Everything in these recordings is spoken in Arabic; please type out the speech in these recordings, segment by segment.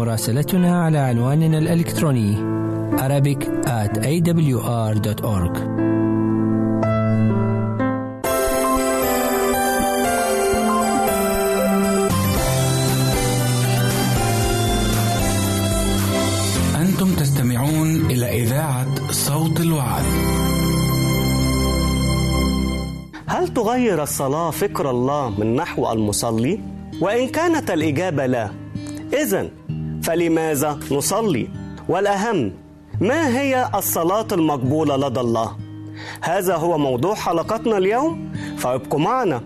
مراسلتنا على عنواننا الإلكتروني Arabic at awr.org أنتم تستمعون إلى إذاعة صوت الوعد. هل تغير الصلاة فكر الله من نحو المصلي؟ وإن كانت الإجابة لا إذا فلماذا نصلي؟ والأهم ما هي الصلاة المقبولة لدى الله؟ هذا هو موضوع حلقتنا اليوم فابقوا معنا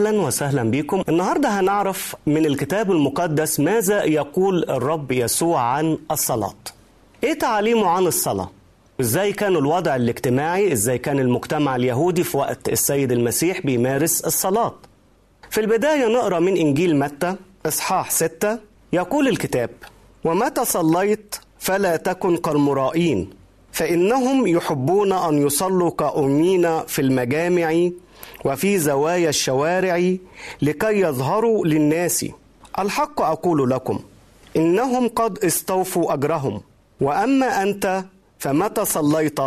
أهلا وسهلا بكم. النهارده هنعرف من الكتاب المقدس ماذا يقول الرب يسوع عن الصلاة. إيه تعاليمه عن الصلاة؟ إزاي كان الوضع الاجتماعي؟ إزاي كان المجتمع اليهودي في وقت السيد المسيح بيمارس الصلاة؟ في البداية نقرأ من إنجيل متى إصحاح ستة. يقول الكتاب ومتى صليت فلا تكن كالمرائين فإنهم يحبون أن يصلوا كأمين في المجامع وفي زوايا الشوارع لكي يظهروا للناس. الحق أقول لكم إنهم قد استوفوا أجرهم. وأما أنت فمتى صليت؟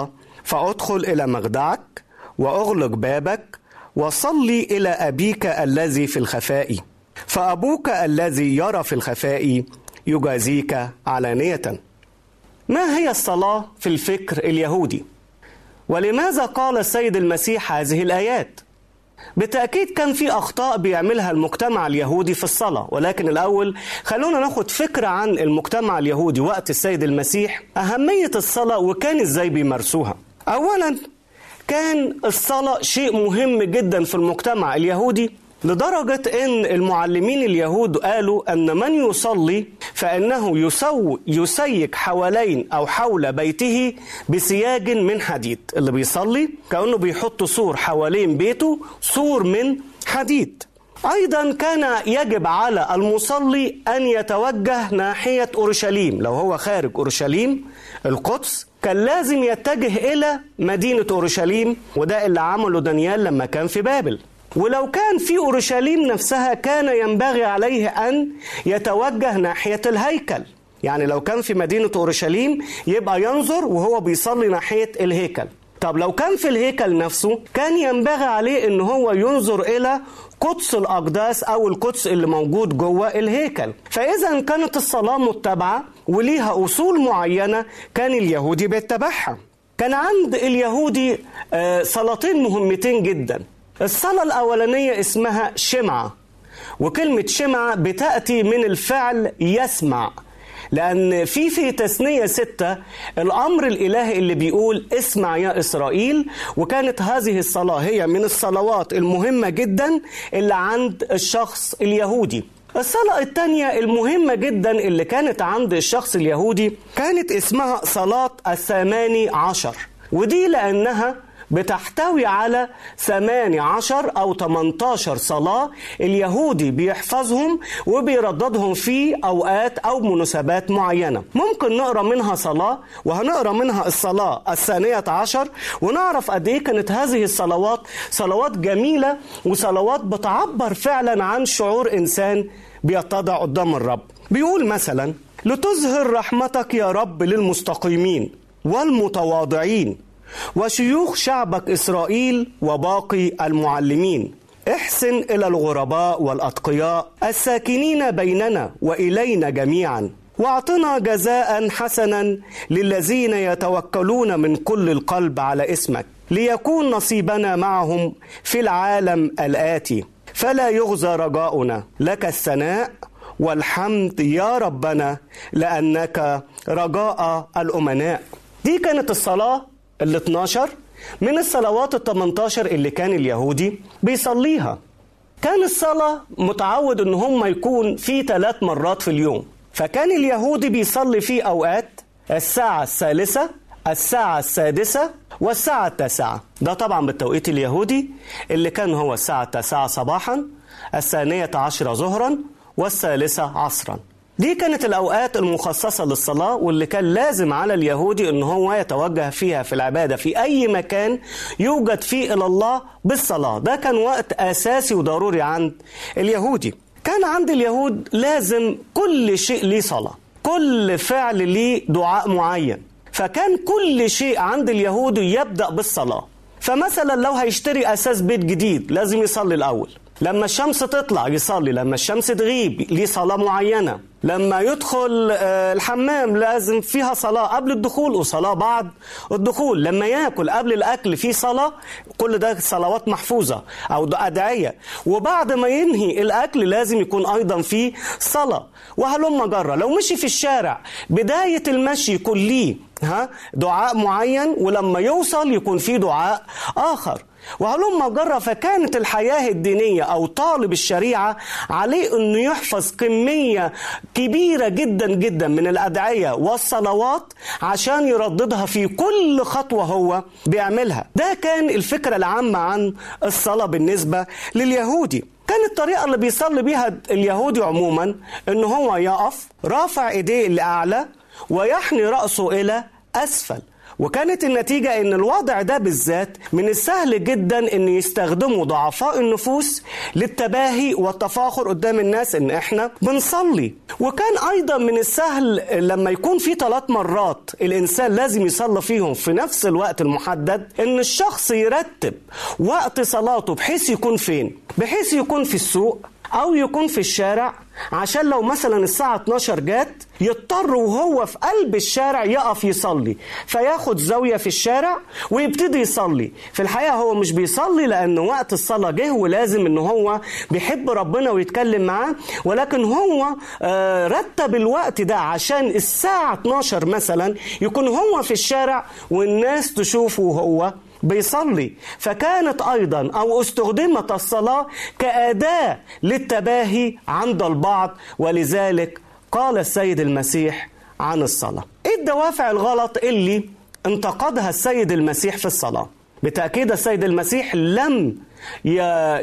فأدخل إلى مخدعك وأغلق بابك وصلي إلى أبيك الذي في الخفاء. فأبوك الذي يرى في الخفاء يجازيك علانية. ما هي الصلاة في الفكر اليهودي؟ ولماذا قال السيد المسيح هذه الآيات؟ بالتأكيد كان في أخطاء بيعملها المجتمع اليهودي في الصلاة ولكن الأول خلونا ناخد فكرة عن المجتمع اليهودي وقت السيد المسيح أهمية الصلاة وكان إزاي بيمارسوها. أولا كان الصلاة شيء مهم جدا في المجتمع اليهودي لدرجة أن المعلمين اليهود قالوا أن من يصلي فإنه يسو يسيك حوالين أو حول بيته بسياج من حديد. اللي بيصلي كأنه بيحط سور حوالين بيته سور من حديد. أيضا كان يجب على المصلي أن يتوجه ناحية أورشليم. لو هو خارج أورشليم القدس كان لازم يتجه إلى مدينة أورشليم وده اللي عمله دانيال لما كان في بابل. ولو كان في أورشليم نفسها كان ينبغي عليه أن يتوجه ناحية الهيكل. يعني لو كان في مدينة أورشليم يبقى ينظر وهو بيصلي ناحية الهيكل. طب لو كان في الهيكل نفسه كان ينبغي عليه إن هو ينظر إلى قدس الأقداس أو القدس اللي موجود جوه الهيكل. فإذا كانت الصلاة متبعة وليها أصول معينة كان اليهودي بيتبعها. كان عند اليهودي صلاتين مهمتين جدا. الصلاة الأولانية اسمها شمعة وكلمة شمعة بتأتي من الفعل يسمع لأن في في تثنية ستة الأمر الإلهي اللي بيقول اسمع يا إسرائيل وكانت هذه الصلاة هي من الصلوات المهمة جدا اللي عند الشخص اليهودي. الصلاة الثانية المهمة جدا اللي كانت عند الشخص اليهودي كانت اسمها صلاة الثماني عشر ودي لأنها بتحتوي على 18 أو 18 صلاة اليهودي بيحفظهم وبيرددهم في أوقات أو مناسبات معينة. ممكن نقرأ منها صلاة وهنقرأ منها الصلاة الثانية عشر ونعرف قد إيه كانت هذه الصلوات صلوات جميلة وصلوات بتعبر فعلا عن شعور إنسان بيتضع قدام الرب. بيقول مثلا لتظهر رحمتك يا رب للمستقيمين والمتواضعين وشيوخ شعبك إسرائيل وباقي المعلمين. احسن إلى الغرباء والأتقياء الساكنين بيننا وإلينا جميعا. واعطنا جزاء حسنا للذين يتوكلون من كل القلب على اسمك ليكون نصيبنا معهم في العالم الآتي. فلا يغزى رجاؤنا لك الثناء والحمد يا ربنا لأنك رجاء الأمناء. دي كانت الصلاة. ال 12 من الصلوات ال 18 اللي كان اليهودي بيصليها. كان الصلاة متعود إن هم يكون في ثلاث مرات في اليوم. فكان اليهودي بيصلي في أوقات الساعة الثالثة الساعة السادسة والساعة التاسعة. ده طبعا بالتوقيت اليهودي اللي كان هو الساعة التاسعة صباحا الثانية عشرة ظهرا والثالثة عصرا. دي كانت الأوقات المخصصة للصلاة واللي كان لازم على اليهودي أن هو يتوجه فيها في العبادة في أي مكان يوجد فيه إلى الله بالصلاة. ده كان وقت أساسي وضروري عند اليهودي. كان عند اليهود لازم كل شيء ليه صلاة كل فعل ليه دعاء معين. فكان كل شيء عند اليهود يبدأ بالصلاة. فمثلا لو هيشتري أساس بيت جديد لازم يصلي الأول. لما الشمس تطلع يصلي لما الشمس تغيب ليه صلاة معينة. لما يدخل الحمام لازم فيها صلاة قبل الدخول وصلاة بعد الدخول. لما ياكل قبل الأكل في صلاة كل ده صلوات محفوظة أو أدعية. وبعد ما ينهي الأكل لازم يكون أيضا في صلاة. وهلم جرة لو مشي في الشارع بداية المشي يكون ليه ها دعاء معين ولما يوصل يكون في دعاء آخر. وهلم جرة فكانت الحياة الدينية أو طالب الشريعة عليه أنه يحفظ كمية كبيرة جدا جدا من الأدعية والصلوات عشان يرددها في كل خطوة هو بيعملها. ده كان الفكرة العامة عن الصلاة بالنسبة لليهودي. كان الطريقة اللي بيصلي بيها اليهودي عموما أنه هو يقف رافع إيديه لأعلى ويحني رأسه إلى أسفل. وكانت النتيجة إن الوضع ده بالذات من السهل جدا إن يستخدموا ضعفاء النفوس للتباهي والتفاخر قدام الناس إن إحنا بنصلي. وكان أيضا من السهل لما يكون في ثلاث مرات الإنسان لازم يصلي فيهم في نفس الوقت المحدد إن الشخص يرتب وقت صلاته بحيث يكون فين؟ بحيث يكون في السوق. أو يكون في الشارع عشان لو مثلا الساعة 12 جات يضطر وهو في قلب الشارع يقف يصلي فياخد زاوية في الشارع ويبتدي يصلي. في الحقيقة هو مش بيصلي لأن وقت الصلاة جه ولازم إن هو بيحب ربنا ويتكلم معاه ولكن هو آه رتب الوقت ده عشان الساعة 12 مثلا يكون هو في الشارع والناس تشوفه وهو بيصلي. فكانت أيضا أو استخدمت الصلاة كأداة للتباهي عند البعض ولذلك قال السيد المسيح عن الصلاة. إيه الدوافع الغلط اللي انتقدها السيد المسيح في الصلاة؟ بالتاكيد السيد المسيح لم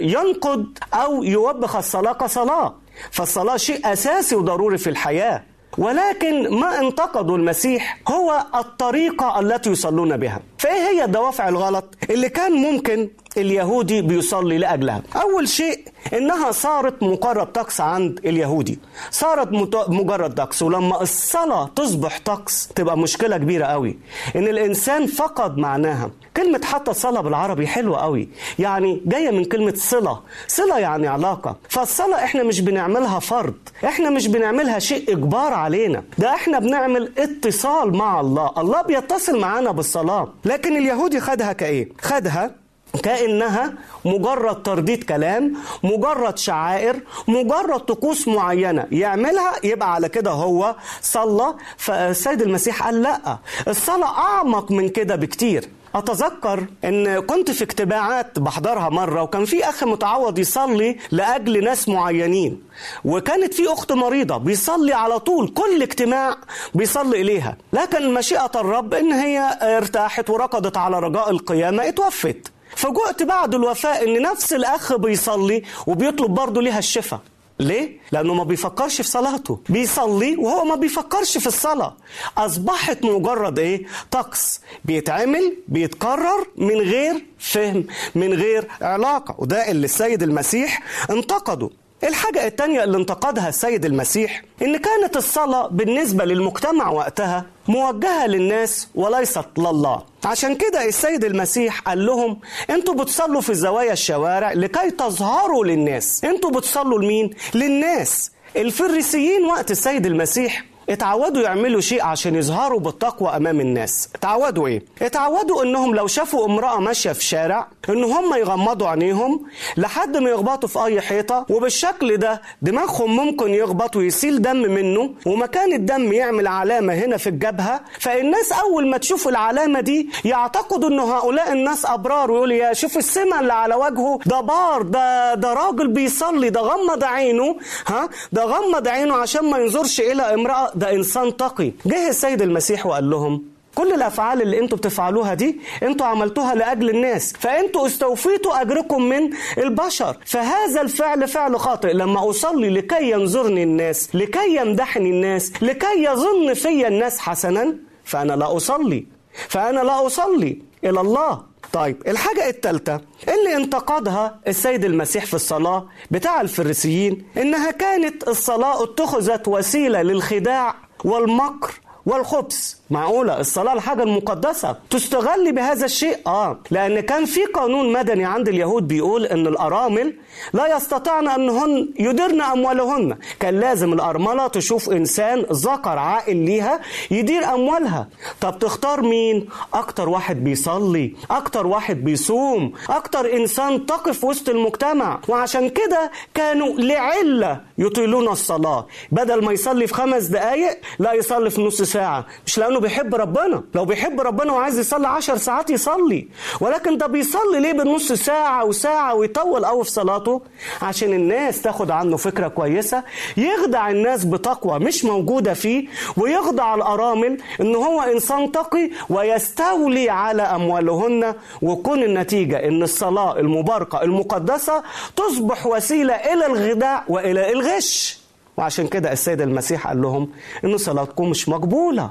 ينقد أو يوبخ الصلاة كصلاة. فالصلاة شيء أساسي وضروري في الحياة. ولكن ما انتقدوا المسيح هو الطريقة التي يصلون بها. فإيه هي الدوافع الغلط اللي كان ممكن اليهودي بيصلي لأجلها؟ أول شيء إنها صارت مجرد طقس عند اليهودي. صارت مجرد طقس ولما الصلاة تصبح طقس تبقى مشكلة كبيرة قوي. إن الإنسان فقد معناها. كلمة حتى الصلاة بالعربي حلوة قوي. يعني جاية من كلمة صلة. صلة يعني علاقة. فالصلاة إحنا مش بنعملها فرض. إحنا مش بنعملها شيء إجبار علينا. ده إحنا بنعمل اتصال مع الله. الله بيتصل معانا بالصلاة. لكن اليهودي خدها كإيه؟ خدها كأنها مجرد ترديد كلام مجرد شعائر مجرد طقوس معينة. يعملها؟ يبقى على كده هو صلى. فالسيد المسيح قال لا. الصلاة أعمق من كده بكتير. أتذكر إن كنت في اجتماعات بحضرها مرة وكان في أخ متعوض يصلي لأجل ناس معينين. وكانت في أخت مريضة بيصلي على طول كل اجتماع بيصلي إليها. لكن مشيئة الرب إن هي ارتاحت وركضت على رجاء القيامة اتوفت. فجئت بعد الوفاة إن نفس الأخ بيصلي وبيطلب برضه ليها الشفاء. ليه؟ لأنه ما بيفكرش في صلاته. بيصلي وهو ما بيفكرش في الصلاة. أصبحت مجرد إيه؟ طقس. بيتعمل بيتكرر من غير فهم من غير علاقة. وده اللي السيد المسيح انتقده. الحاجة التانية اللي انتقدها السيد المسيح إن كانت الصلاة بالنسبة للمجتمع وقتها موجهة للناس وليست لله. عشان كده السيد المسيح قال لهم أنتوا بتصلوا في زوايا الشوارع لكي تظهروا للناس. أنتوا بتصلوا لمين؟ للناس. الفريسيين وقت السيد المسيح اتعودوا يعملوا شيء عشان يظهروا بالتقوى أمام الناس. اتعودوا إيه؟ اتعودوا إنهم لو شافوا امرأة ماشية في شارع إن هم يغمضوا عينيهم لحد ما يخبطوا في أي حيطة وبالشكل ده دماغهم ممكن يخبط ويسيل دم منه ومكان الدم يعمل علامة هنا في الجبهة. فالناس أول ما تشوف العلامة دي يعتقدوا إن هؤلاء الناس أبرار ويقول يا شوف السمة اللي على وجهه ده بار ده ده راجل بيصلي ده غمض عينه ها؟ ده غمض عينه عشان ما ينظرش إلى امرأة. ده إنسان تقي. جه السيد المسيح وقال لهم كل الأفعال اللي أنتوا بتفعلوها دي أنتوا عملتوها لأجل الناس فأنتوا استوفيتوا أجركم من البشر. فهذا الفعل فعل خاطئ. لما أصلي لكي ينظرني الناس لكي يمدحني الناس لكي يظن في الناس حسنا فأنا لا أصلي. فأنا لا أصلي إلى الله. طيب الحاجة الثالثة اللي انتقدها السيد المسيح في الصلاة بتاع الفريسيين إنها كانت الصلاة اتخذت وسيلة للخداع والمكر والخبث. معقولة؟ الصلاة الحاجة المقدسة. تستغل بهذا الشيء؟ آه. لأن كان في قانون مدني عند اليهود بيقول أن الأرامل لا يستطعن أنهن يديرن أموالهن. كان لازم الأرملة تشوف إنسان ذكر عاقل ليها يدير أموالها. طب تختار مين؟ أكتر واحد بيصلي أكتر واحد بيصوم أكتر إنسان تقف وسط المجتمع. وعشان كده كانوا لعلة يطيلون الصلاة. بدل ما يصلي في خمس دقايق لا يصلي في نص ساعة. مش لأنه بيحب ربنا. لو بيحب ربنا وعايز يصلي عشر ساعات يصلي. ولكن ده بيصلي ليه بالنص ساعة وساعة ويطول قوي في صلاته؟ عشان الناس تاخد عنه فكرة كويسة يخدع الناس بتقوى مش موجودة فيه ويخدع الأرامل إن هو إنسان تقي ويستولي على أموالهن. وكون النتيجة إن الصلاة المباركة المقدسة تصبح وسيلة إلى الخداع وإلى الغش. وعشان كده السيد المسيح قال لهم إن صلاتكم مش مقبولة.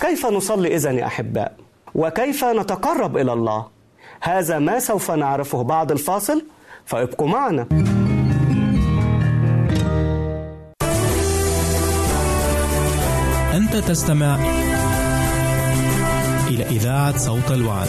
كيف نصلي إذا يا أحباء؟ وكيف نتقرب إلى الله؟ هذا ما سوف نعرفه بعد الفاصل فابقوا معنا. أنت تستمع إلى إذاعة صوت الوعد.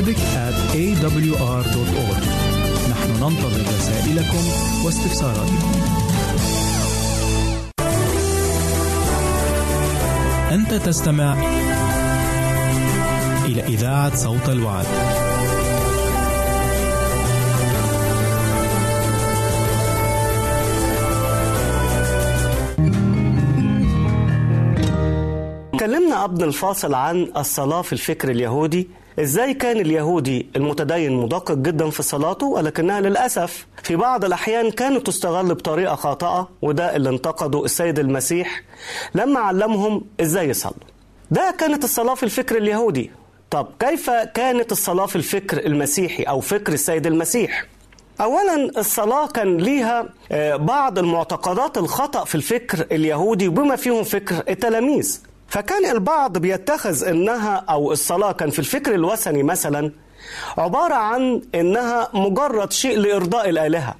Arabic at awr.org نحن ننتظر رسائلكم واستفساراتكم. أنت تستمع إلى إذاعة صوت الوعد. اتكلمنا قبل الفاصل عن الصلاة في الفكر اليهودي. إزاي كان اليهودي المتدين مدقق جدا في صلاته؟ ولكنها للأسف في بعض الأحيان كانت تستغل بطريقة خاطئة وده اللي انتقده السيد المسيح لما علمهم إزاي يصلوا. ده كانت الصلاة في الفكر اليهودي. طب كيف كانت الصلاة في الفكر المسيحي أو فكر السيد المسيح؟ اولا الصلاة كان ليها آه، بعض المعتقدات الخطأ في الفكر اليهودي وبما فيهم فكر التلاميذ. فكان البعض بيتخذ إنها أو الصلاة كان في الفكر الوثني مثلا عبارة عن إنها مجرد شيء لإرضاء الآلهة.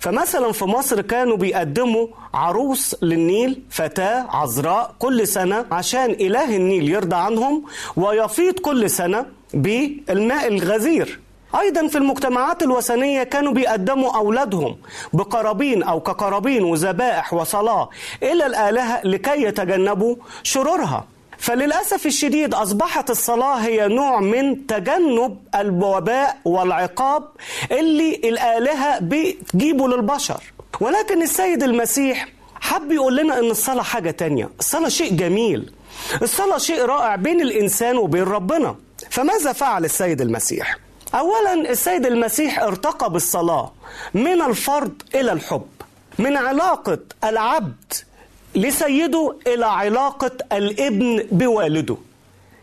فمثلا في مصر كانوا بيقدموا عروس للنيل فتاة عذراء كل سنة عشان إله النيل يرضى عنهم ويفيض كل سنة بالماء الغزير. أيضا في المجتمعات الوثنية كانوا بيقدموا أولادهم بقرابين أو كقرابين وذبائح وصلاة إلى الآلهة لكي يتجنبوا شرورها. فللأسف الشديد أصبحت الصلاة هي نوع من تجنب الوباء والعقاب اللي الآلهة بتجيبه للبشر. ولكن السيد المسيح حب يقول لنا أن الصلاة حاجة تانية. الصلاة شيء جميل. الصلاة شيء رائع بين الإنسان وبين ربنا. فماذا فعل السيد المسيح؟ أولا السيد المسيح ارتقى بالصلاة من الفرد إلى الحب من علاقة العبد لسيده إلى علاقة الابن بوالده.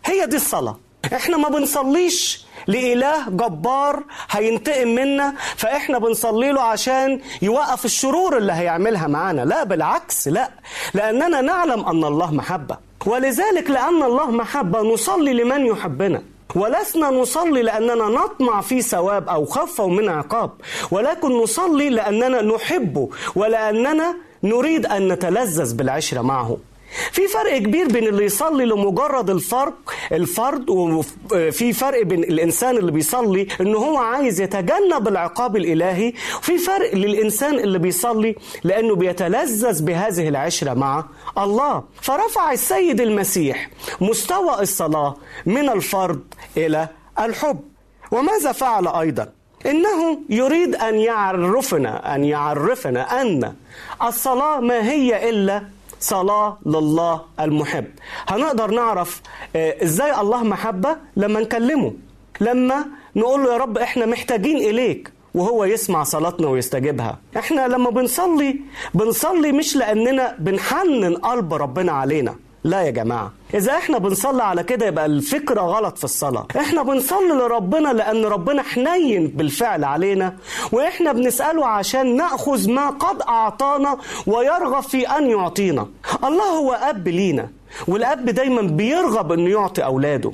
هي دي الصلاة. إحنا ما بنصليش لإله جبار هينتقم منا فإحنا بنصلي له عشان يوقف الشرور اللي هيعملها معانا. لا بالعكس لا. لأننا نعلم أن الله محبة. ولذلك لأن الله محبة نصلي لمن يحبنا. ولسنا نصلي لأننا نطمع في ثواب أو خوفا من عقاب. ولكن نصلي لأننا نحبه ولأننا نريد أن نتلذذ بالعشرة معه. في فرق كبير بين اللي يصلي لمجرد الفرق الفرد وفي فرق بين الإنسان اللي بيصلي ان هو عايز يتجنب العقاب الإلهي وفي فرق للإنسان اللي بيصلي لأنه بيتلذذ بهذه العشرة مع الله. فرفع السيد المسيح مستوى الصلاة من الفرد إلى الحب. وماذا فعل أيضا؟ إنه يريد أن يعرفنا أن يعرفنا أن الصلاة ما هي إلا صلاة لله المحب. هنقدر نعرف آه، إزاي الله محبة؟ لما نكلمه. لما نقول له يا رب إحنا محتاجين إليك وهو يسمع صلاتنا ويستجيبها. إحنا لما بنصلي بنصلي مش لأننا بنحنن قلب ربنا علينا. لا يا جماعة إذا إحنا بنصلي على كده يبقى الفكرة غلط في الصلاة. إحنا بنصلي لربنا لأن ربنا حنين بالفعل علينا وإحنا بنسأله عشان نأخذ ما قد أعطانا ويرغب في أن يعطينا. الله هو أب لينا والأب دايما بيرغب أنه يعطي أولاده.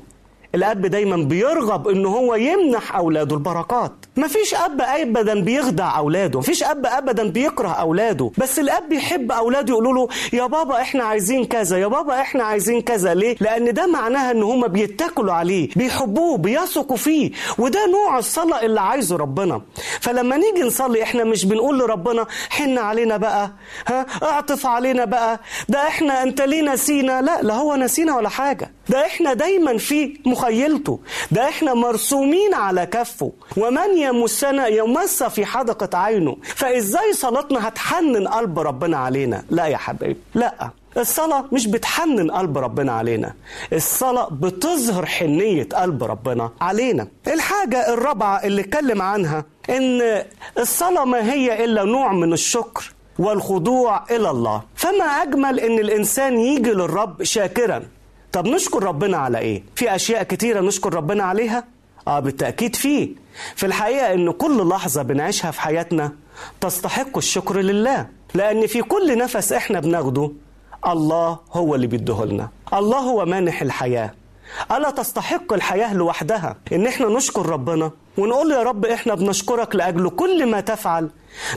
الأب دايما بيرغب إن هو يمنح أولاده البركات. مفيش أب ابدا بيخدع أولاده مفيش أب ابدا بيكره أولاده. بس الأب بيحب أولاده يقولوا له يا بابا إحنا عايزين كذا يا بابا إحنا عايزين كذا. ليه؟ لأن ده معناها إن هم بيتكلوا عليه بيحبوه بيثقوا فيه. وده نوع الصلاة اللي عايزه ربنا. فلما نيجي نصلي إحنا مش بنقول لربنا حن علينا بقى ها اعطف علينا بقى ده إحنا أنت ليه نسينا؟ لا لا هو نسينا ولا حاجة. ده إحنا دايما في مخيلته. ده إحنا مرسومين على كفه. ومن يمسنا يمس في حدقة عينه فإزاي صلاتنا هتحنن قلب ربنا علينا؟ لا يا حبيبي لا. الصلاة مش بتحنن قلب ربنا علينا. الصلاة بتظهر حنية قلب ربنا علينا. الحاجة الرابعة اللي اتكلم عنها إن الصلاة ما هي إلا نوع من الشكر والخضوع إلى الله. فما أجمل إن الإنسان يجي للرب شاكرا. طب نشكر ربنا على إيه؟ في أشياء كتيرة نشكر ربنا عليها؟ آه بالتأكيد فيه في الحقيقة إن كل لحظة بنعيشها في حياتنا تستحق الشكر لله لأن في كل نفس إحنا بناخده الله هو اللي بيديهولنا الله هو مانح الحياة. ألا تستحق الحياة لوحدها؟ إن إحنا نشكر ربنا ونقول يا رب إحنا بنشكرك لأجل كل ما تفعل.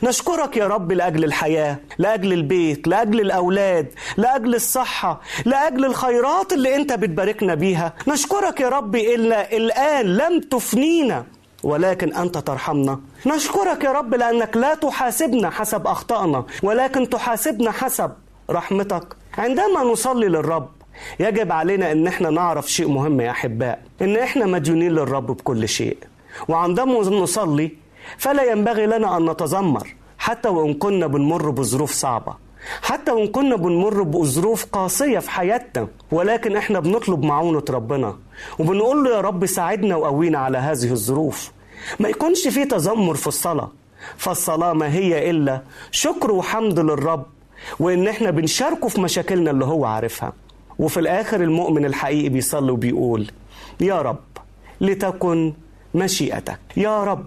نشكرك يا رب لأجل الحياة لأجل البيت لأجل الأولاد لأجل الصحة لأجل الخيرات اللي أنت بتباركنا بيها. نشكرك يا رب إلا الآن لم تفنينا ولكن أنت ترحمنا. نشكرك يا رب لأنك لا تحاسبنا حسب أخطائنا ولكن تحاسبنا حسب رحمتك. عندما نصلي للرب يجب علينا إن إحنا نعرف شيء مهم يا أحباء إن إحنا مديونين للرب بكل شيء. وعندما نصلي فلا ينبغي لنا أن نتذمر حتى وإن كنا بنمر بظروف صعبة. حتى وإن كنا بنمر بظروف قاسية في حياتنا ولكن إحنا بنطلب معونة ربنا. وبنقول له يا رب ساعدنا وقوينا على هذه الظروف. ما يكونش في تذمر في الصلاة. فالصلاة ما هي إلا شكر وحمد للرب وإن إحنا بنشاركه في مشاكلنا اللي هو عارفها. وفي الآخر المؤمن الحقيقي بيصلي وبيقول يا رب لتكن مشيئتك يا رب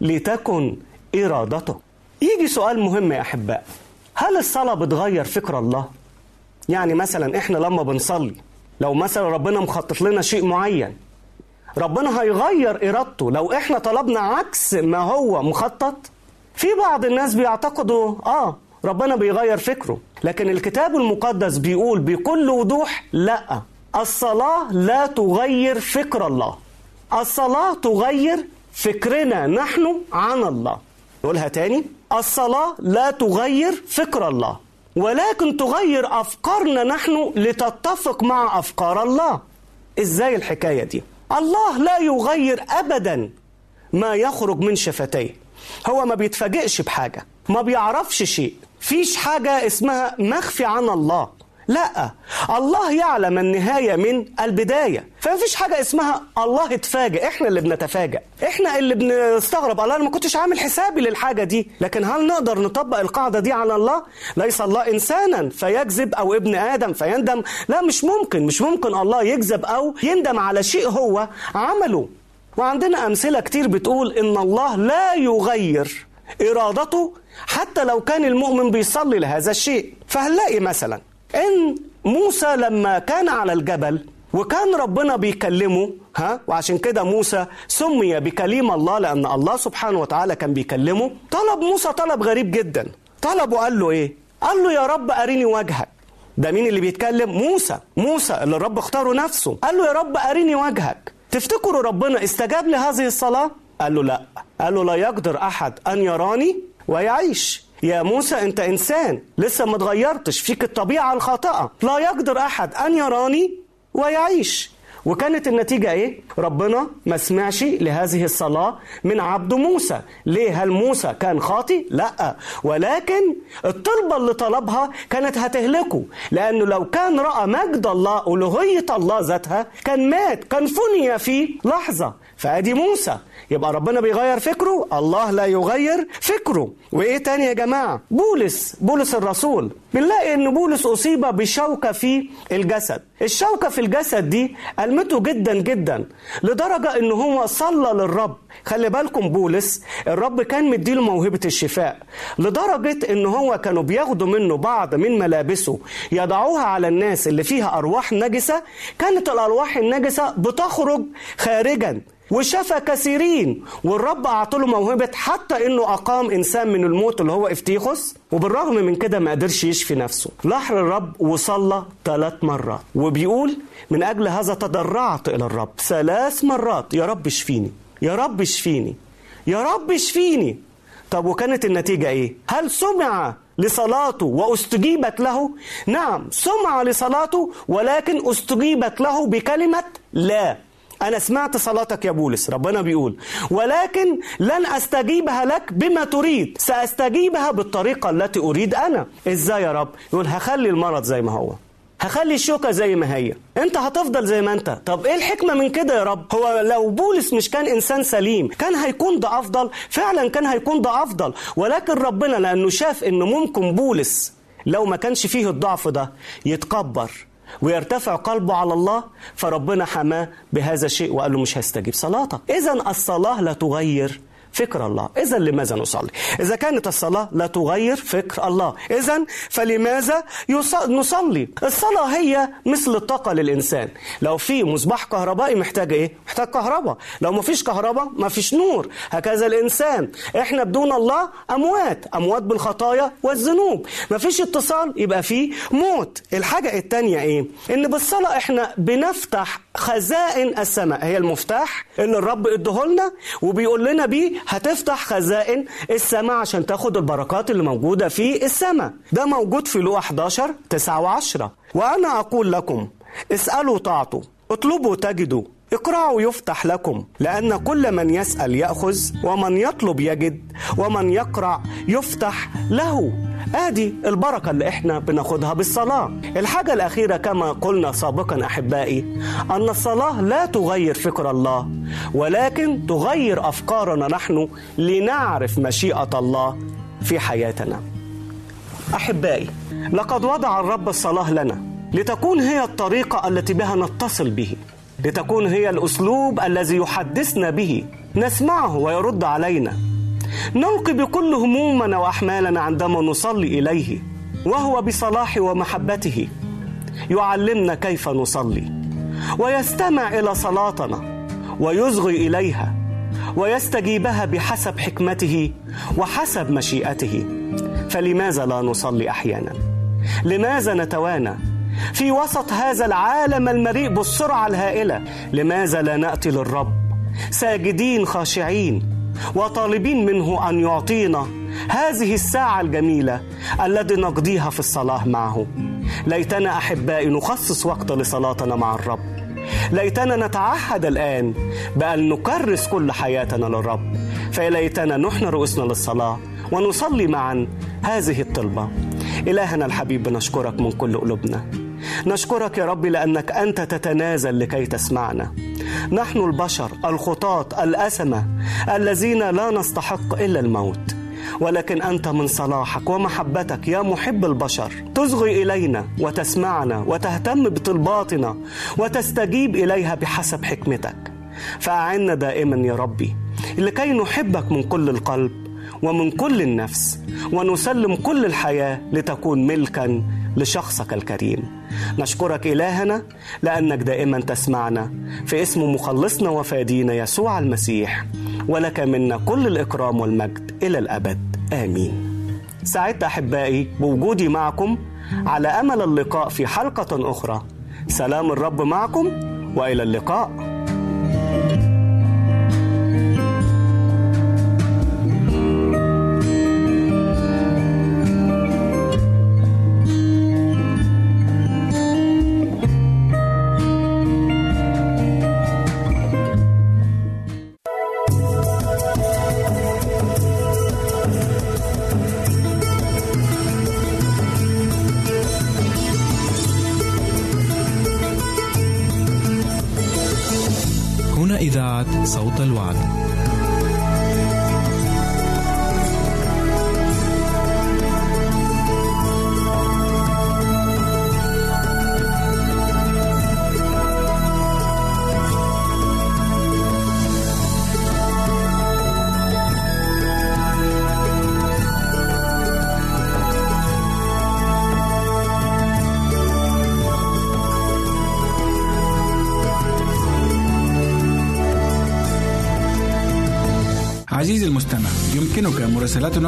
لتكن إرادتك. يجي سؤال مهم يا أحباء هل الصلاة بتغير فكر الله؟ يعني مثلا إحنا لما بنصلي لو مثلا ربنا مخطط لنا شيء معين ربنا هيغير إرادته. لو إحنا طلبنا عكس ما هو مخطط في بعض الناس بيعتقدوا آه ربنا بيغير فكره. لكن الكتاب المقدس بيقول بكل وضوح لا الصلاة لا تغير فكر الله. الصلاة تغير فكرنا نحن عن الله. نقولها تاني الصلاة لا تغير فكر الله ولكن تغير أفكارنا نحن لتتفق مع أفكار الله. إزاي الحكاية دي؟ الله لا يغير أبدا ما يخرج من شفتيه. هو ما بيتفاجئش بحاجة ما بيعرفش شيء. فيش حاجة اسمها مخفي عن الله. لا الله يعلم النهاية من البداية. فمفيش حاجة اسمها الله اتفاجئ إحنا اللي بنتفاجئ. إحنا اللي بنستغرب. الله أنا ما كنتش عامل حسابي للحاجة دي. لكن هل نقدر نطبق القاعدة دي على الله؟ ليس الله انسانا. فيكذب أو ابن آدم فيندم. لا مش ممكن. مش ممكن الله يكذب أو يندم على شيء هو عمله. وعندنا أمثلة كتير بتقول إن الله لا يغير. إرادته حتى لو كان المؤمن بيصلي لهذا الشيء. فهنلاقي مثلا إن موسى لما كان على الجبل وكان ربنا بيكلمه ها؟ وعشان كده موسى سمي بكليم الله لأن الله سبحانه وتعالى كان بيكلمه. طلب موسى طلب غريب جدا. طلبه قال له إيه؟ قال له يا رب اريني وجهك. ده مين اللي بيتكلم؟ موسى. موسى اللي الرب اختاره نفسه. قال له يا رب اريني وجهك. تفتكروا ربنا استجاب لهذه الصلاة؟ قال له لا. قال له لا يقدر أحد أن يراني ويعيش. يا موسى أنت إنسان. لسه ما اتغيرتش فيك الطبيعة الخاطئة. لا يقدر أحد أن يراني ويعيش. وكانت النتيجة إيه؟ ربنا ما سمعش لهذه الصلاة من عبد موسى. ليه؟ هل موسى كان خاطي؟ لا. ولكن الطلبة اللي طلبها كانت هتهلكه. لأنه لو كان رأى مجد الله ألوهية الله ذاتها كان مات كان فني في لحظة. فأدي موسى. يبقى ربنا بيغير فكره. الله لا يغير فكره. وإيه تاني يا جماعة؟ بولس. بولس الرسول. بنلاقي إن بولس أصيب بشوكة في الجسد. الشوكة في الجسد دي ألمته جدا جدا لدرجة إن هو صلى للرب. خلي بالكم بولس الرب كان مديله موهبة الشفاء لدرجة إن هو كانوا بياخدوا منه بعض من ملابسه يضعوها على الناس اللي فيها أرواح نجسة. كانت الأرواح النجسة بتخرج خارجا وشفى كثيرين والرب اعطى له موهبة حتى إنه أقام إنسان من الموت اللي هو افتيخوس وبالرغم من كده ما قدرش يشفي نفسه. لحر الرب وصلى ثلاث مرات. وبيقول من أجل هذا تضرعت إلى الرب. ثلاث مرات. يا رب اشفيني. يا رب اشفيني. يا رب اشفيني. طب وكانت النتيجة إيه؟ هل سمع لصلاته وأستجيبت له؟ نعم سمع لصلاته ولكن أستجيبت له بكلمة لا. أنا سمعت صلاتك يا بولس ربنا بيقول ولكن لن أستجيبها لك بما تريد سأستجيبها بالطريقة التي أريد أنا. إزاي يا رب؟ يقول هخلي المرض زي ما هو هخلي الشوكة زي ما هي. أنت هتفضل زي ما أنت. طب إيه الحكمة من كده يا رب؟ هو لو بولس مش كان إنسان سليم كان هيكون ده أفضل؟ فعلا كان هيكون ده أفضل. ولكن ربنا لأنه شاف إنه ممكن بولس لو ما كانش فيه الضعف ده يتكبر ويرتفع قلبه على الله فربنا حماه بهذا الشيء وقال له مش هستجيب صلاتك. اذا الصلاة لا تغير فكر الله. إذا لماذا نصلي؟ إذا كانت الصلاة لا تغير فكر الله. إذا فلماذا نصلي؟ الصلاة هي مثل الطاقة للإنسان. لو في مصباح كهربائي محتاج إيه؟ محتاج كهرباء. لو ما فيش كهرباء ما فيش نور. هكذا الإنسان. إحنا بدون الله أموات. أموات بالخطايا والذنوب. ما فيش اتصال يبقى في موت. الحاجة التانية إيه؟ إن بالصلاة إحنا بنفتح خزائن السماء. هي المفتاح اللي الرب ادهولنا وبيقول لنا بيه هتفتح خزائن السماء عشان تاخد البركات اللي موجودة في السماء. ده موجود في لوح 11 9 و10 وأنا أقول لكم اسألوا تعطوا اطلبوا تجدوا اقرعوا يفتح لكم. لأن كل من يسأل يأخذ ومن يطلب يجد ومن يقرع يفتح له. آدي البركة اللي إحنا بناخدها بالصلاة. الحاجة الأخيرة كما قلنا سابقا أحبائي أن الصلاة لا تغير فكر الله ولكن تغير أفكارنا نحن لنعرف مشيئة الله في حياتنا. أحبائي لقد وضع الرب الصلاة لنا لتكون هي الطريقة التي بها نتصل به لتكون هي الأسلوب الذي يحدثنا به نسمعه ويرد علينا. نلقي بكل همومنا وأحمالنا عندما نصلي إليه وهو بصلاح ومحبته. يعلمنا كيف نصلي ويستمع إلى صلاتنا ويصغي إليها ويستجيبها بحسب حكمته وحسب مشيئته. فلماذا لا نصلي أحيانا؟ لماذا نتوانى؟ في وسط هذا العالم المليء بالسرعة الهائلة لماذا لا نأتي للرب؟ ساجدين خاشعين وطالبين منه أن يعطينا هذه الساعة الجميلة التي نقضيها في الصلاة معه. ليتنا أحبائي نخصص وقت لصلاتنا مع الرب. ليتنا نتعهد الآن بأن نكرس كل حياتنا للرب. فليتنا نحن رؤوسنا للصلاة ونصلي معا هذه الطلبة. إلهنا الحبيب نشكرك من كل قلوبنا. نشكرك يا رب لأنك أنت تتنازل لكي تسمعنا. نحن البشر الخطاة الأسمة الذين لا نستحق إلا الموت. ولكن أنت من صلاحك ومحبتك يا محب البشر. تصغي إلينا وتسمعنا وتهتم بطلباتنا وتستجيب إليها بحسب حكمتك. فأعنا دائما يا ربي لكي نحبك من كل القلب ومن كل النفس ونسلم كل الحياة لتكون ملكا لشخصك الكريم. نشكرك إلهنا لأنك دائما تسمعنا. في اسم مخلصنا وفادينا يسوع المسيح ولك منا كل الإكرام والمجد إلى الأبد. آمين. سعدت أحبائي بوجودي معكم على أمل اللقاء في حلقة أخرى. سلام الرب معكم وإلى اللقاء.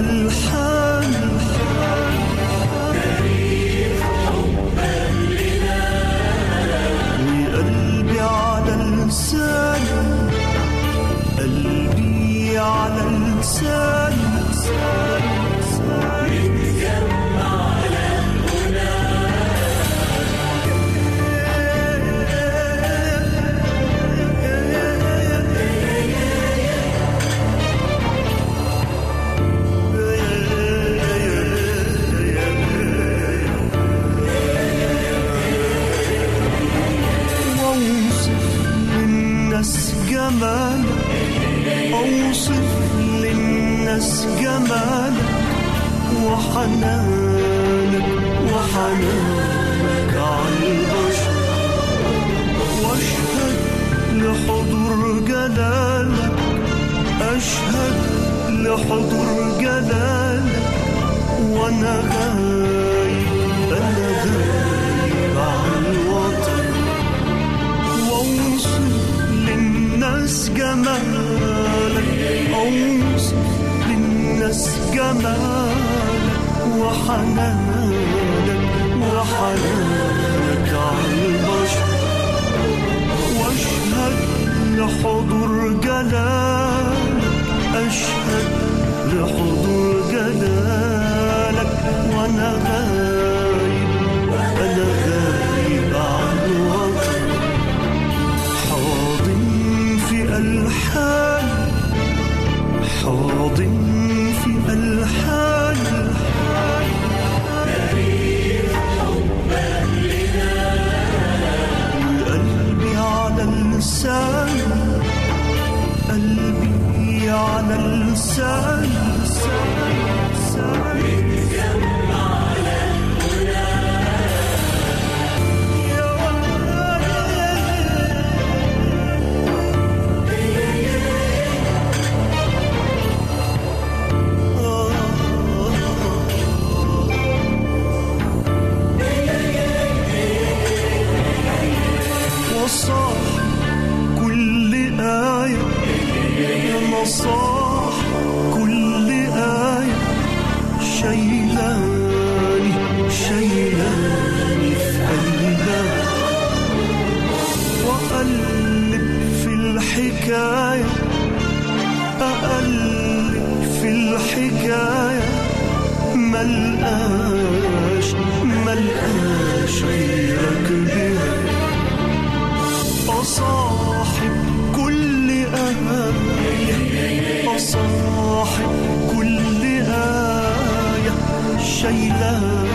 الحال جمالك وحنانك وحنانك على البشر وأشهد لحضور جلالك أشهد لحضور جلالك وأنا غايب أنا غايب عن الوطن وأوصف للناس جمالك أوصف للناس جمالك وحنانك وحنانك على البشر. واشهد لحضور جلالك. أشهد لحضور جلالك وأنا اللسان قلبي على اللسان. يا نصاح كل آية شيلاني شيلاني في قلبها وأقلب في الحكاية أقلب في الحكاية. ملقاش ملقاش غيرك بها أصاحب شيلاني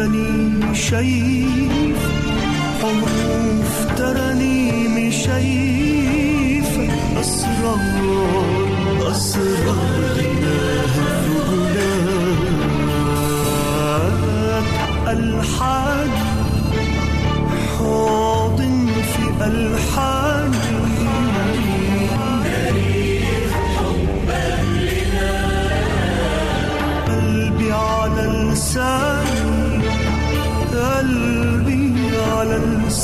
حروف ترانيم شايف حروف ترانيم شايف أسرار أسرار إله في حاضن في ألحان قلبي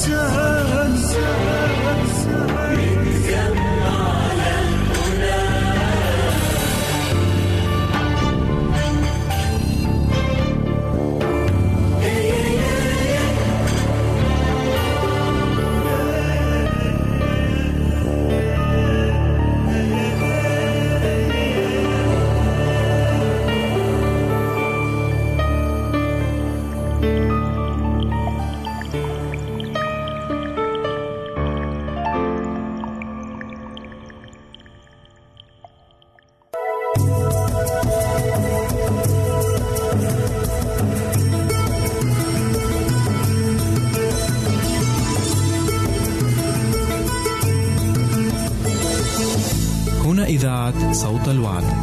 على صوت الوعد.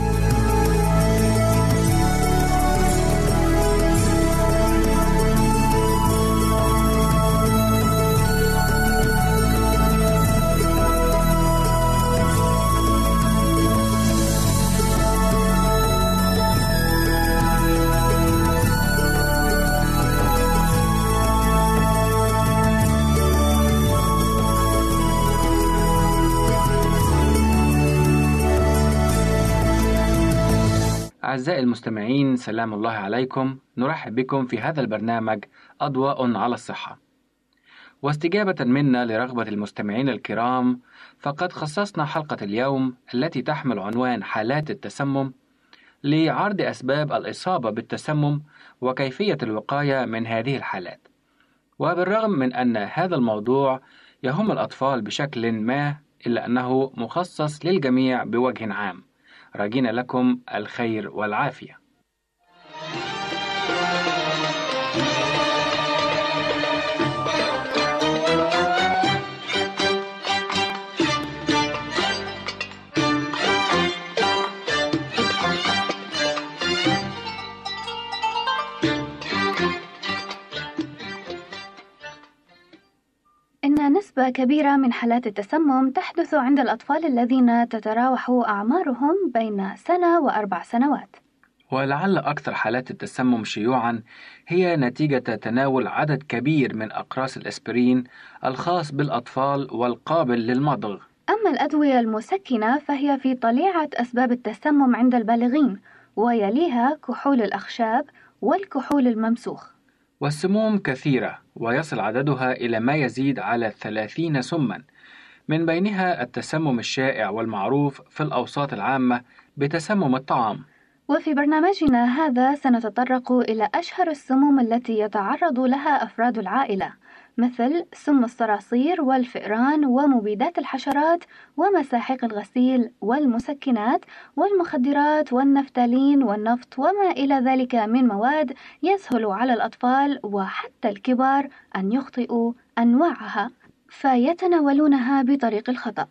أعزائي المستمعين سلام الله عليكم. نرحب بكم في هذا البرنامج أضواء على الصحة. واستجابة منا لرغبة المستمعين الكرام فقد خصصنا حلقة اليوم التي تحمل عنوان حالات التسمم لعرض أسباب الإصابة بالتسمم وكيفية الوقاية من هذه الحالات. وبالرغم من أن هذا الموضوع يهم الأطفال بشكل ما إلا أنه مخصص للجميع بوجه عام. راجين لكم الخير والعافية. نسبة كبيرة من حالات التسمم تحدث عند الأطفال الذين تتراوح أعمارهم بين سنة وأربع سنوات. ولعل أكثر حالات التسمم شيوعًا هي نتيجة تناول عدد كبير من أقراص الأسبرين الخاص بالأطفال والقابل للمضغ. أما الأدوية المسكنة فهي في طليعة أسباب التسمم عند البالغين، ويليها كحول الأخشاب والكحول الممسوخ. والسموم كثيرة ويصل عددها إلى ما يزيد على الثلاثين سمًا، من بينها التسمم الشائع والمعروف في الأوساط العامة بتسمم الطعام. وفي برنامجنا هذا سنتطرق إلى أشهر السموم التي يتعرض لها أفراد العائلة، مثل سم الصراصير والفئران ومبيدات الحشرات ومساحيق الغسيل والمسكنات والمخدرات والنفتالين والنفط وما إلى ذلك من مواد يسهل على الأطفال وحتى الكبار أن يخطئوا أنواعها فيتناولونها بطريق الخطأ.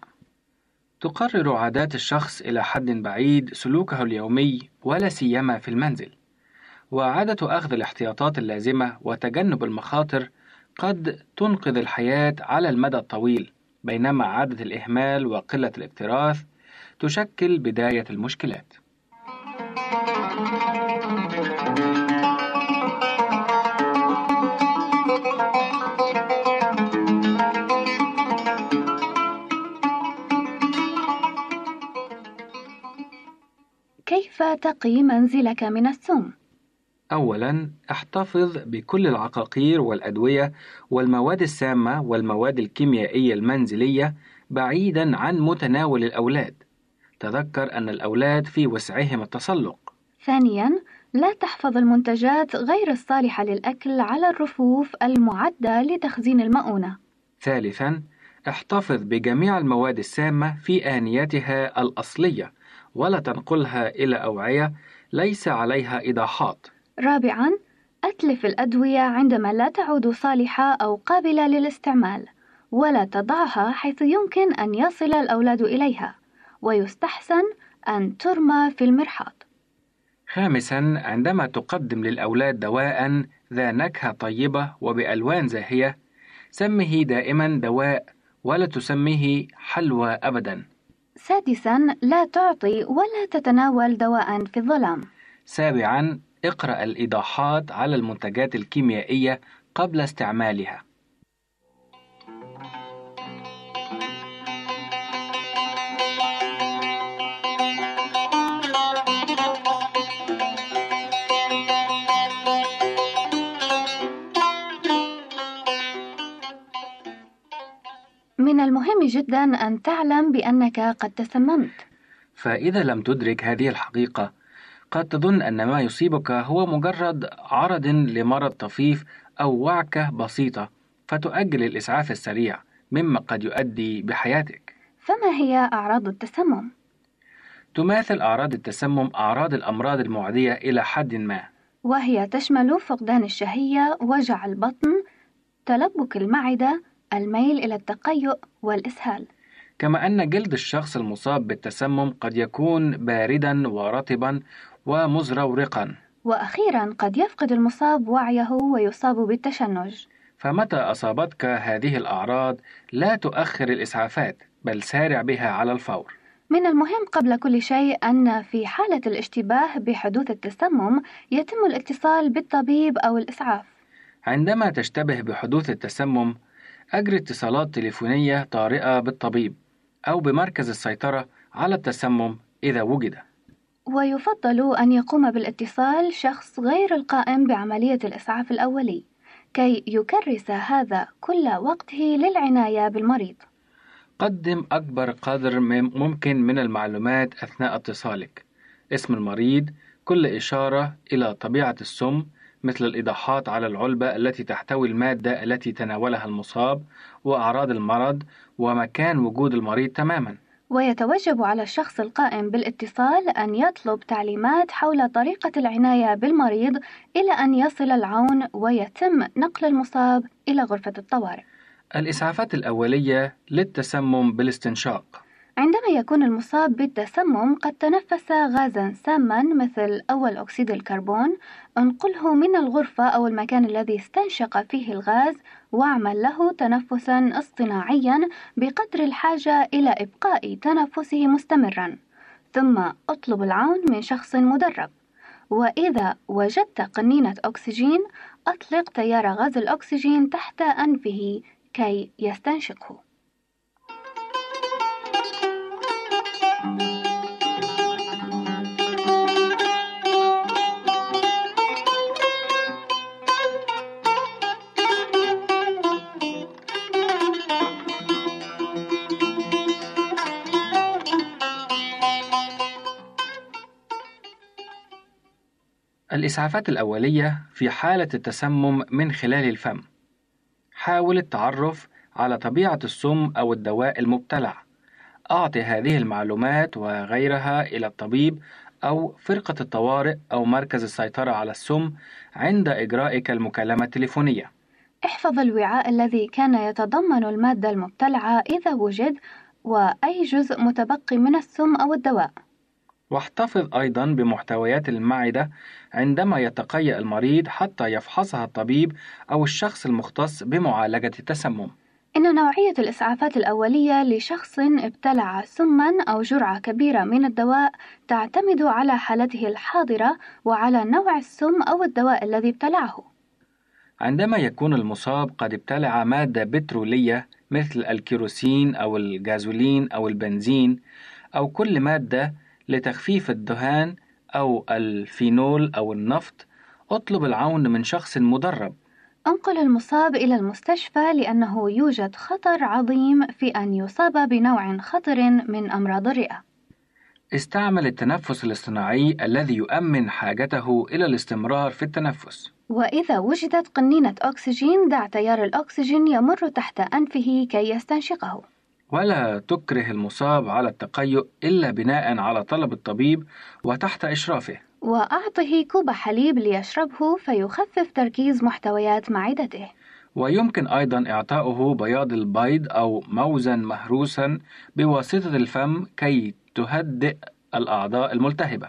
تقرر عادات الشخص إلى حد بعيد سلوكه اليومي ولا سيما في المنزل، وعادة أخذ الاحتياطات اللازمة وتجنب المخاطر قد تنقذ الحياة على المدى الطويل، بينما عادة الإهمال وقلة الاكتراث تشكل بداية المشكلات. كيف تقي منزلك من السم؟ أولا احتفظ بكل العقاقير والأدوية والمواد السامة والمواد الكيميائية المنزلية بعيدا عن متناول الأولاد. تذكر أن الأولاد في وسعهم التسلق. ثانياً لا تحفظ المنتجات غير الصالحة للأكل على الرفوف المعدة لتخزين المؤونة. ثالثا احتفظ بجميع المواد السامة في آنيتها الأصلية ولا تنقلها إلى أوعية ليس عليها إيضاحات. رابعاً أتلف الأدوية عندما لا تعود صالحة أو قابلة للاستعمال ولا تضعها حيث يمكن أن يصل الأولاد إليها ويستحسن أن ترمى في المرحاض. خامسا عندما تقدم للأولاد دواء ذا نكهة طيبة وبألوان زاهية سمه دائما دواء ولا تسميه حلوى أبدا. سادساً لا تعطي ولا تتناول دواء في الظلام. سابعا اقرأ الإيضاحات على المنتجات الكيميائية قبل استعمالها. من المهم جدا أن تعلم بأنك قد تسممت. فإذا لم تدرك هذه الحقيقة قد تظن أن ما يصيبك هو مجرد عرض لمرض طفيف أو وعكة بسيطة فتؤجل الإسعاف السريع مما قد يؤدي بحياتك فما هي أعراض التسمم؟ تماثل أعراض التسمم أعراض الأمراض المعدية إلى حد ما وهي تشمل فقدان الشهية، وجع البطن، تلبك المعدة، الميل إلى التقيؤ والإسهال. كما أن جلد الشخص المصاب بالتسمم قد يكون باردا ورطبا ومزرورقا وأخيرا قد يفقد المصاب وعيه ويصاب بالتشنج. فمتى أصابتك هذه الأعراض لا تؤخر الإسعافات بل سارع بها على الفور من المهم قبل كل شيء أن في حالة الاشتباه بحدوث التسمم يتم الاتصال بالطبيب أو الإسعاف. عندما تشتبه بحدوث التسمم أجري اتصالات تليفونية طارئة بالطبيب أو بمركز السيطرة على التسمم إذا وجد ويفضل أن يقوم بالاتصال شخص غير القائم بعملية الإسعاف الأولي كي يكرس هذا كل وقته للعناية بالمريض. قدم أكبر قدر مم- ممكن من المعلومات أثناء اتصالك اسم المريض كل إشارة إلى طبيعة السم مثل الإيضاحات على العلبة التي تحتوي المادة التي تناولها المصاب وأعراض المرض ومكان وجود المريض تماما ويتوجب على الشخص القائم بالاتصال أن يطلب تعليمات حول طريقة العناية بالمريض إلى أن يصل العون ويتم نقل المصاب إلى غرفة الطوارئ. الإسعافات الأولية للتسمم بالاستنشاق عندما يكون المصاب بالتسمم قد تنفس غازا ساما مثل أول أكسيد الكربون انقله من الغرفة أو المكان الذي استنشق فيه الغاز واعمل له تنفسا اصطناعيا بقدر الحاجة إلى إبقاء تنفسه مستمرا. ثم أطلب العون من شخص مدرب. وإذا وجدت قنينة أكسجين أطلق تيار غاز الأكسجين تحت أنفه كي يستنشقه. الإسعافات الأولية في حالة التسمم من خلال الفم. حاول التعرف على طبيعة السم أو الدواء المبتلع. أعطي هذه المعلومات وغيرها إلى الطبيب أو فرقة الطوارئ أو مركز السيطرة على السم عند إجرائك المكالمة التليفونية. احفظ الوعاء الذي كان يتضمن المادة المبتلعة إذا وجد وأي جزء متبقي من السم أو الدواء. واحتفظ أيضا بمحتويات المعدة عندما يتقيأ المريض حتى يفحصها الطبيب أو الشخص المختص بمعالجة التسمم. إن نوعية الإسعافات الأولية لشخص ابتلع سما أو جرعة كبيرة من الدواء تعتمد على حالته الحاضرة وعلى نوع السم أو الدواء الذي ابتلعه. عندما يكون المصاب قد ابتلع مادة بترولية مثل الكيروسين أو الجازولين أو البنزين أو كل مادة لتخفيف الدهان أو الفينول أو النفط أطلب العون من شخص مدرب أنقل المصاب إلى المستشفى لأنه يوجد خطر عظيم في أن يصاب بنوع خطر من أمراض الرئة. استعمل التنفس الاصطناعي الذي يؤمن حاجته إلى الاستمرار في التنفس وإذا وجدت قنينة أكسجين دع تيار الأكسجين يمر تحت أنفه كي يستنشقه. ولا تكره المصاب على التقيؤ إلا بناء على طلب الطبيب وتحت إشرافه وأعطه كوب حليب ليشربه فيخفف تركيز محتويات معدته. ويمكن أيضا إعطاؤه بياض البيض أو موزا مهروسا بواسطة الفم كي تهدئ الأعضاء الملتهبة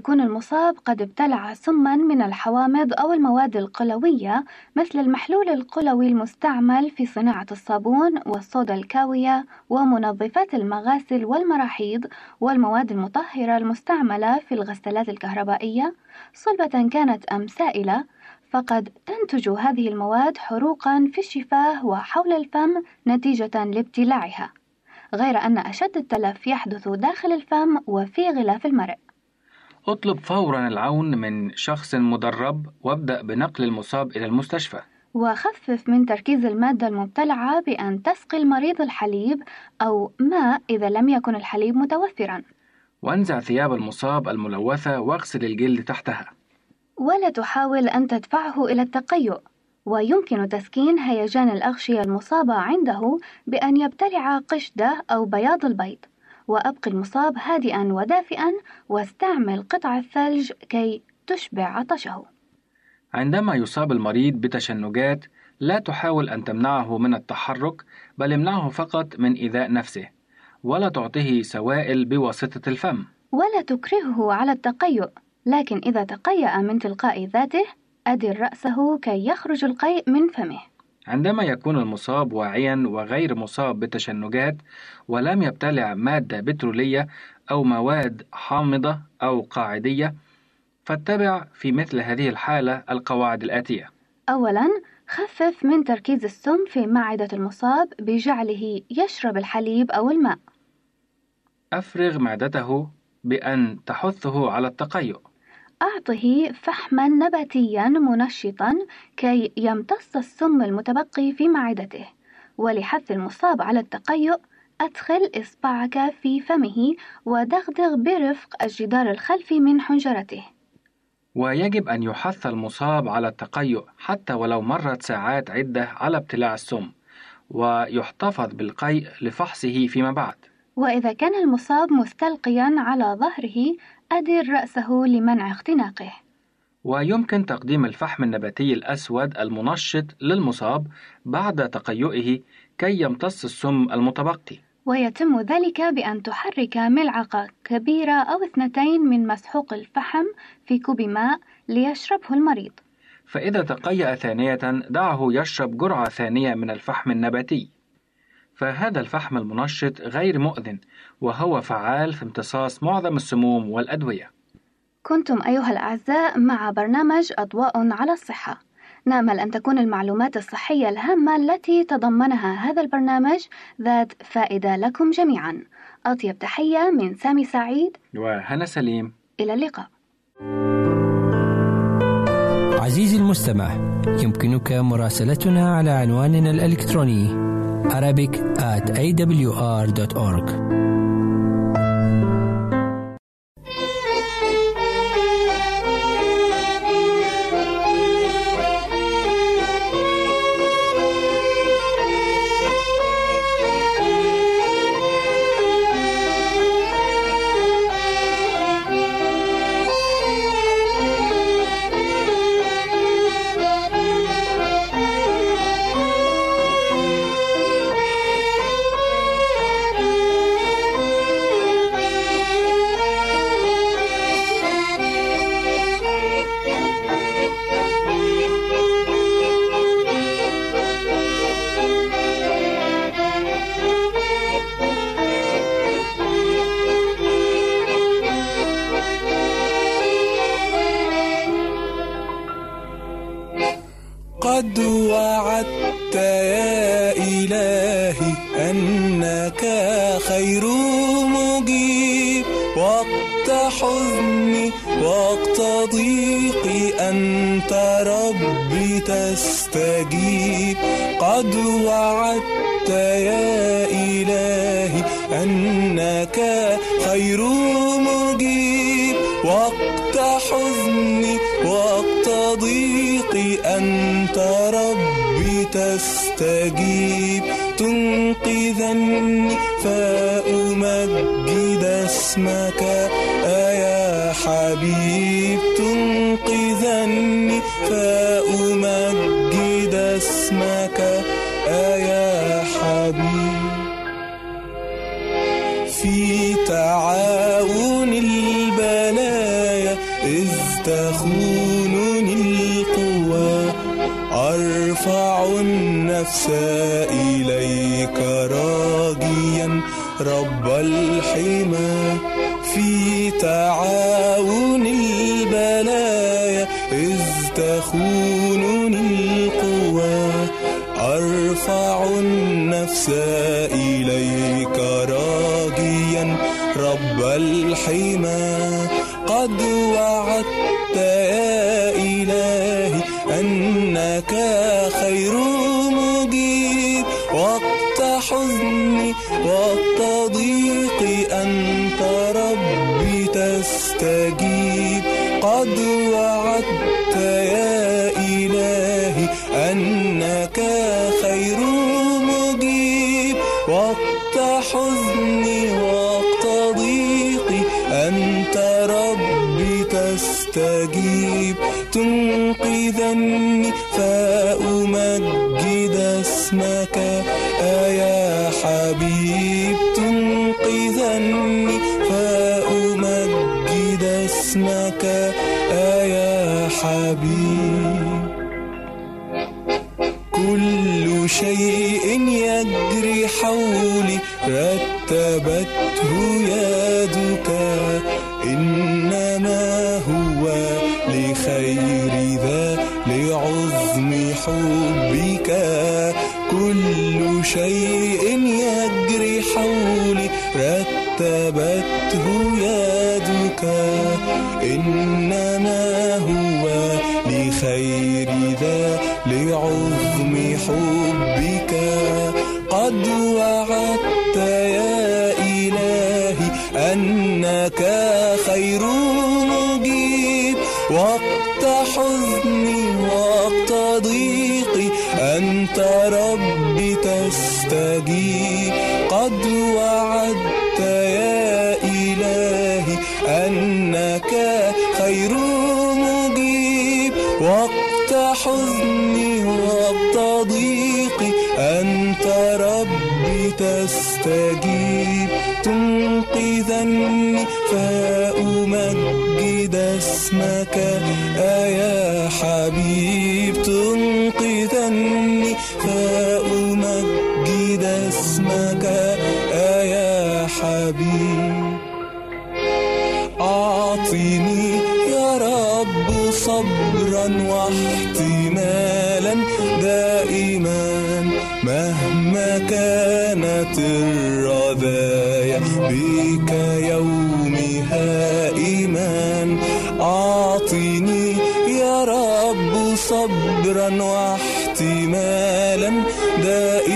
يكون المصاب قد ابتلع سما من الحوامض أو المواد القلوية مثل المحلول القلوي المستعمل في صناعة الصابون والصودا الكاوية ومنظفات المغاسل والمراحيض والمواد المطهرة المستعملة في الغسالات الكهربائية. صلبة كانت أم سائلة فقد تنتج هذه المواد حروقا في الشفاه وحول الفم نتيجة لابتلاعها غير أن أشد التلف يحدث داخل الفم وفي غلاف المرء اطلب فورا العون من شخص مدرب وابدأ بنقل المصاب إلى المستشفى. وخفف من تركيز المادة المبتلعة بأن تسقي المريض الحليب أو ماء إذا لم يكن الحليب متوفرا. وانزع ثياب المصاب الملوثة واغسل الجلد تحتها. ولا تحاول أن تدفعه إلى التقيؤ. ويمكن تسكين هيجان الأغشية المصابة عنده بأن يبتلع قشدة أو بياض البيض. وأبقي المصاب هادئا ودافئا واستعمل قطع الثلج كي تشبع عطشه. عندما يصاب المريض بتشنجات لا تحاول أن تمنعه من التحرك بل امنعه فقط من إيذاء نفسه ولا تعطيه سوائل بواسطة الفم. ولا تكرهه على التقيؤ لكن إذا تقيأ من تلقاء ذاته أدر رأسه كي يخرج القيء من فمه. عندما يكون المصاب واعيا وغير مصاب بتشنجات ولم يبتلع مادة بترولية أو مواد حامضة أو قاعدية فاتبع في مثل هذه الحالة القواعد الآتية. أولا خفف من تركيز السم في معدة المصاب بجعله يشرب الحليب أو الماء. أفرغ معدته بأن تحثه على التقيؤ. أعطه فحما نباتيا منشطا كي يمتص السم المتبقي في معدته ولحث المصاب على التقيؤ أدخل إصبعك في فمه ودغدغ برفق الجدار الخلفي من حنجرته. ويجب أن يحث المصاب على التقيؤ حتى ولو مرت ساعات عدة على ابتلاع السم ويحتفظ بالقيء لفحصه فيما بعد. وإذا كان المصاب مستلقيا على ظهره أدر رأسه لمنع اختناقه. ويمكن تقديم الفحم النباتي الأسود المنشط للمصاب بعد تقيؤه كي يمتص السم المتبقي. ويتم ذلك بأن تحرك ملعقة كبيرة أو اثنتين من مسحوق الفحم في كوب ماء ليشربه المريض. فإذا تقيأ ثانية دعه يشرب جرعة ثانية من الفحم النباتي. فهذا الفحم المنشط غير مؤذن وهو فعال في امتصاص معظم السموم والأدوية. كنتم أيها الأعزاء مع برنامج أضواء على الصحة. نامل أن تكون المعلومات الصحية الهامة التي تضمنها هذا البرنامج ذات فائدة لكم جميعا. أطيب تحية من سامي سعيد. وهنا سليم. إلى اللقاء. عزيزي المستمع يمكنك مراسلتنا على عنواننا الإلكتروني Arabic at awr.org وقت حزني وقت ضيقي أنت ربي تستجيب. قد وعدت يا إلهي أنك خير مجيب. وقت حزني وقت ضيقي أنت ربي تستجيب. تنقذني فأمجد اسمك يا حبيب تنقذني؟ فأمجد اسمك يا حبيب. في تعاون البلايا إذ تخونني القوى أرفع النفس إليك راجيا رب الحمى في تعاون البلايا إذ تخونني القوى. أرفع النفس إليك راجيا رب الحمى. تنقذني فأمجد اسمك يا حبيب تنقذني؟ فأمجد اسمك يا حبيب. كل شيء يجري حولي رتبته حبك كل شيء يجري حولي رتبته يدك. إنما كانت الرذايا بك يومها إيمان. أعطني يا رب صبرا واحتمالا دائما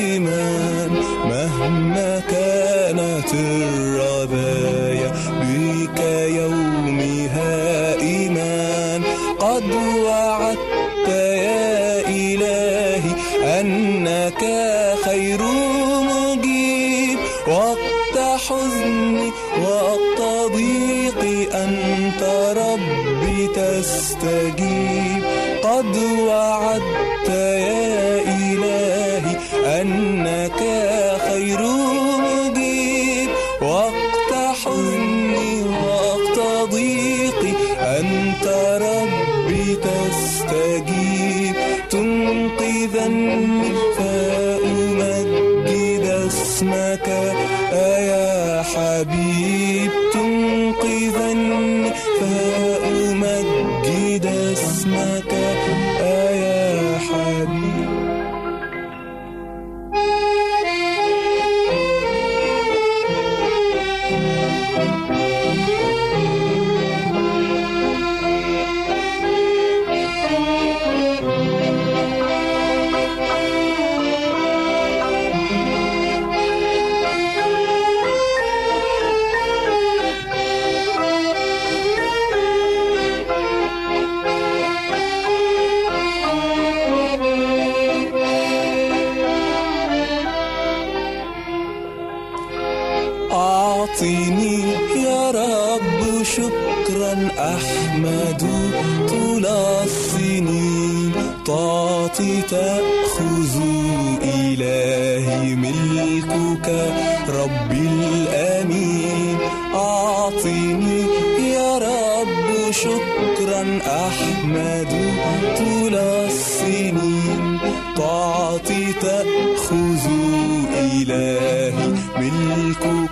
شكرا أحمد طول السنين. تعطي تأخذ إلهي ملكك ربي الأمين. أعطني يا رب شكرا أحمد طول السنين. تعطي تأخذ إلهي ملكك